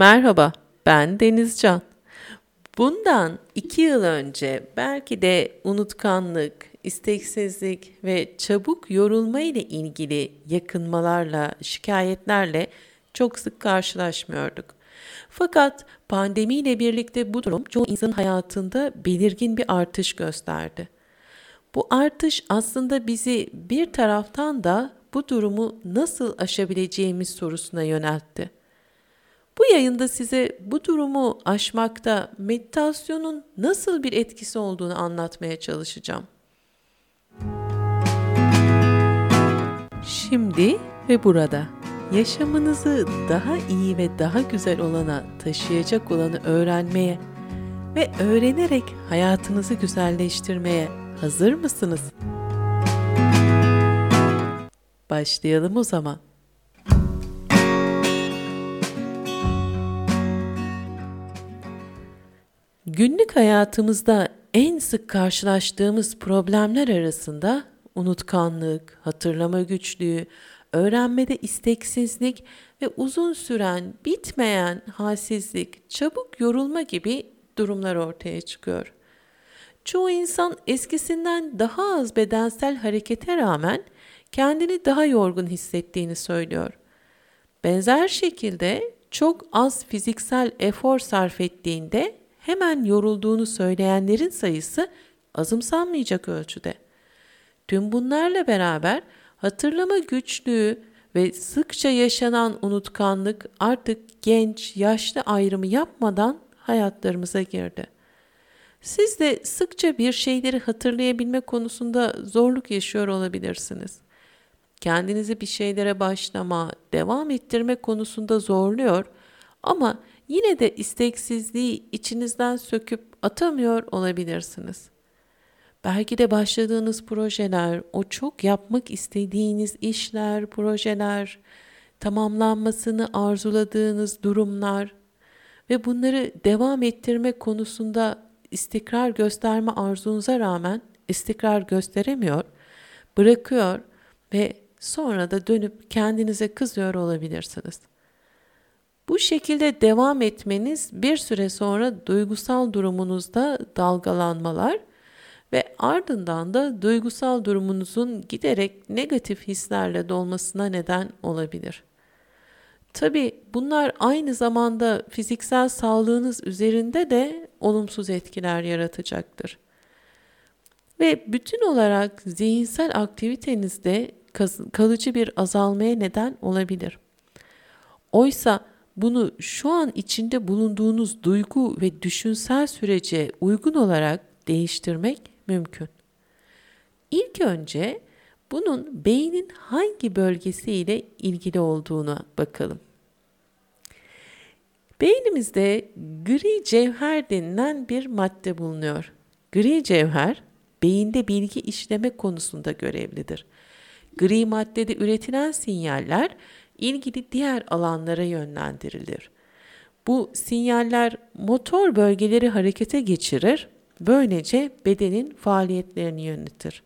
Merhaba, ben Denizcan. Bundan iki yıl önce belki de unutkanlık, isteksizlik ve çabuk yorulma ile ilgili yakınmalarla, şikayetlerle çok sık karşılaşmıyorduk. Fakat pandemiyle birlikte bu durum çoğu insanın hayatında belirgin bir artış gösterdi. Bu artış aslında bizi bir taraftan da bu durumu nasıl aşabileceğimiz sorusuna yöneltti. Bu yayında size bu durumu aşmakta meditasyonun nasıl bir etkisi olduğunu anlatmaya çalışacağım. Şimdi ve burada yaşamınızı daha iyi ve daha güzel olana taşıyacak olanı öğrenmeye ve öğrenerek hayatınızı güzelleştirmeye hazır mısınız? Başlayalım o zaman. Günlük hayatımızda en sık karşılaştığımız problemler arasında unutkanlık, hatırlama güçlüğü, öğrenmede isteksizlik ve uzun süren, bitmeyen halsizlik, çabuk yorulma gibi durumlar ortaya çıkıyor. Çoğu insan eskisinden daha az bedensel harekete rağmen kendini daha yorgun hissettiğini söylüyor. Benzer şekilde çok az fiziksel efor sarf ettiğinde hemen yorulduğunu söyleyenlerin sayısı azımsanmayacak ölçüde. Tüm bunlarla beraber hatırlama güçlüğü ve sıkça yaşanan unutkanlık artık genç, yaşlı ayrımı yapmadan hayatlarımıza girdi. Siz de sıkça bir şeyleri hatırlayabilme konusunda zorluk yaşıyor olabilirsiniz. Kendinizi bir şeylere başlama, devam ettirme konusunda zorluyor ama yine de isteksizliği içinizden söküp atamıyor olabilirsiniz. Belki de başladığınız projeler, o çok yapmak istediğiniz işler, projeler, tamamlanmasını arzuladığınız durumlar ve bunları devam ettirme konusunda istikrar gösterme arzunuza rağmen istikrar gösteremiyor, bırakıyor ve sonra da dönüp kendinize kızıyor olabilirsiniz. Bu şekilde devam etmeniz bir süre sonra duygusal durumunuzda dalgalanmalar ve ardından da duygusal durumunuzun giderek negatif hislerle dolmasına neden olabilir. Tabi bunlar aynı zamanda fiziksel sağlığınız üzerinde de olumsuz etkiler yaratacaktır. Ve bütün olarak zihinsel aktivitenizde kalıcı bir azalmaya neden olabilir. Oysa bunu şu an içinde bulunduğunuz duygu ve düşünsel sürece uygun olarak değiştirmek mümkün. İlk önce bunun beynin hangi bölgesiyle ilgili olduğuna bakalım. Beynimizde gri cevher denilen bir madde bulunuyor. Gri cevher beyinde bilgi işleme konusunda görevlidir. Gri maddede üretilen sinyaller ilgili diğer alanlara yönlendirilir. Bu sinyaller motor bölgeleri harekete geçirir, böylece bedenin faaliyetlerini yönetir.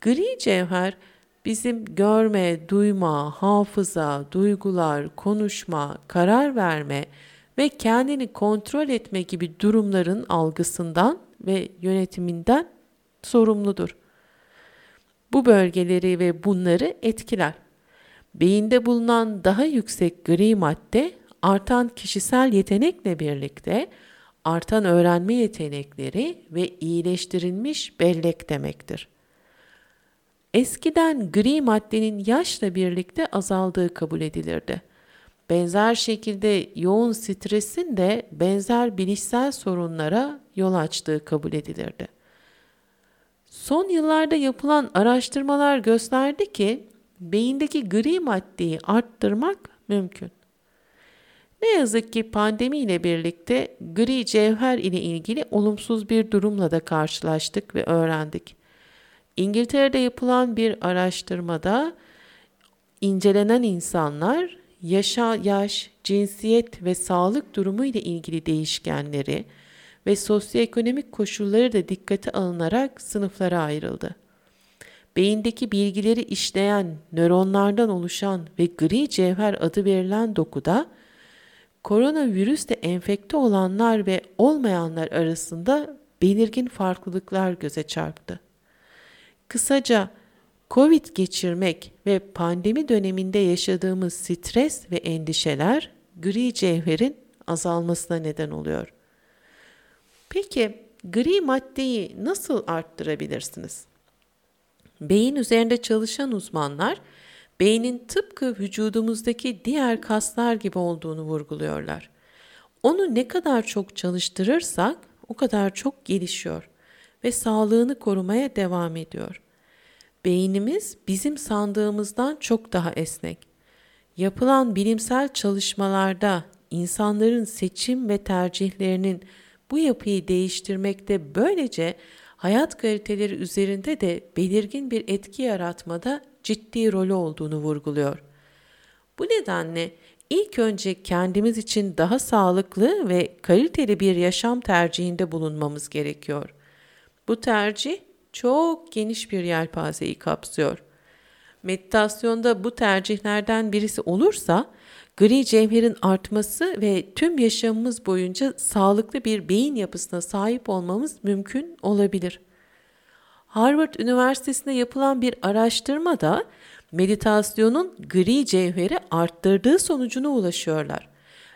Gri cevher bizim görme, duyma, hafıza, duygular, konuşma, karar verme ve kendini kontrol etme gibi durumların algısından ve yönetiminden sorumludur. Bu bölgeleri ve bunları etkiler. Beyinde bulunan daha yüksek gri madde artan kişisel yetenekle birlikte artan öğrenme yetenekleri ve iyileştirilmiş bellek demektir. Eskiden gri maddenin yaşla birlikte azaldığı kabul edilirdi. Benzer şekilde yoğun stresin de benzer bilişsel sorunlara yol açtığı kabul edilirdi. Son yıllarda yapılan araştırmalar gösterdi ki beyindeki gri maddeyi arttırmak mümkün. Ne yazık ki pandemi ile birlikte gri cevher ile ilgili olumsuz bir durumla da karşılaştık ve öğrendik. İngiltere'de yapılan bir araştırmada incelenen insanlar yaşa, yaş, cinsiyet ve sağlık durumu ile ilgili değişkenleri ve sosyoekonomik koşulları da dikkate alınarak sınıflara ayrıldı. Beyindeki bilgileri işleyen nöronlardan oluşan ve gri cevher adı verilen dokuda koronavirüsle enfekte olanlar ve olmayanlar arasında belirgin farklılıklar göze çarptı. Kısaca Covid geçirmek ve pandemi döneminde yaşadığımız stres ve endişeler gri cevherin azalmasına neden oluyor. Peki gri maddeyi nasıl arttırabilirsiniz? Beyin üzerinde çalışan uzmanlar beynin tıpkı vücudumuzdaki diğer kaslar gibi olduğunu vurguluyorlar. Onu ne kadar çok çalıştırırsak o kadar çok gelişiyor ve sağlığını korumaya devam ediyor. Beynimiz bizim sandığımızdan çok daha esnek. Yapılan bilimsel çalışmalarda insanların seçim ve tercihlerinin bu yapıyı değiştirmekte böylece hayat kaliteleri üzerinde de belirgin bir etki yaratmada ciddi rolü olduğunu vurguluyor. Bu nedenle ilk önce kendimiz için daha sağlıklı ve kaliteli bir yaşam tercihinde bulunmamız gerekiyor. Bu tercih çok geniş bir yelpazeyi kapsıyor. Meditasyonda bu tercihlerden birisi olursa gri cevherin artması ve tüm yaşamımız boyunca sağlıklı bir beyin yapısına sahip olmamız mümkün olabilir. Harvard Üniversitesi'nde yapılan bir araştırmada meditasyonun gri cevheri arttırdığı sonucuna ulaşıyorlar.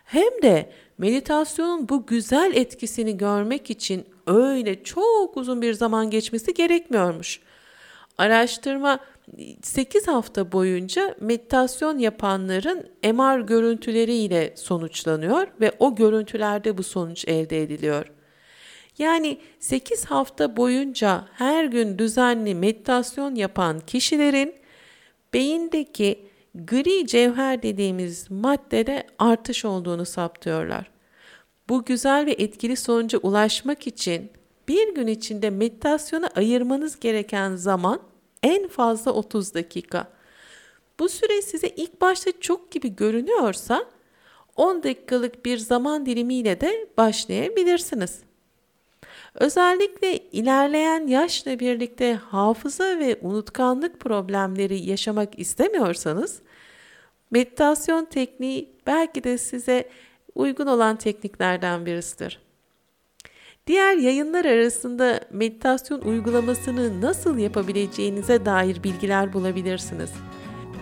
Hem de meditasyonun bu güzel etkisini görmek için öyle çok uzun bir zaman geçmesi gerekmiyormuş. Araştırma 8 hafta boyunca meditasyon yapanların MR görüntüleriyle sonuçlanıyor ve o görüntülerde bu sonuç elde ediliyor. Yani 8 hafta boyunca her gün düzenli meditasyon yapan kişilerin beyindeki gri cevher dediğimiz maddede artış olduğunu saptıyorlar. Bu güzel ve etkili sonuca ulaşmak için bir gün içinde meditasyona ayırmanız gereken zaman en fazla 30 dakika. Bu süre size ilk başta çok gibi görünüyorsa 10 dakikalık bir zaman dilimiyle de başlayabilirsiniz. Özellikle ilerleyen yaşla birlikte hafıza ve unutkanlık problemleri yaşamak istemiyorsanız meditasyon tekniği belki de size uygun olan tekniklerden birisidir. Diğer yayınlar arasında meditasyon uygulamasını nasıl yapabileceğinize dair bilgiler bulabilirsiniz.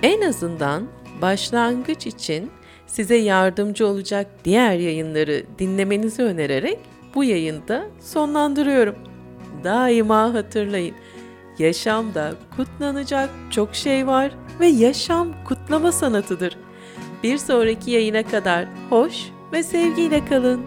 En azından başlangıç için size yardımcı olacak diğer yayınları dinlemenizi önererek bu yayında sonlandırıyorum. Daima hatırlayın. Yaşamda kutlanacak çok şey var ve yaşam kutlama sanatıdır. Bir sonraki yayına kadar hoş ve sevgiyle kalın.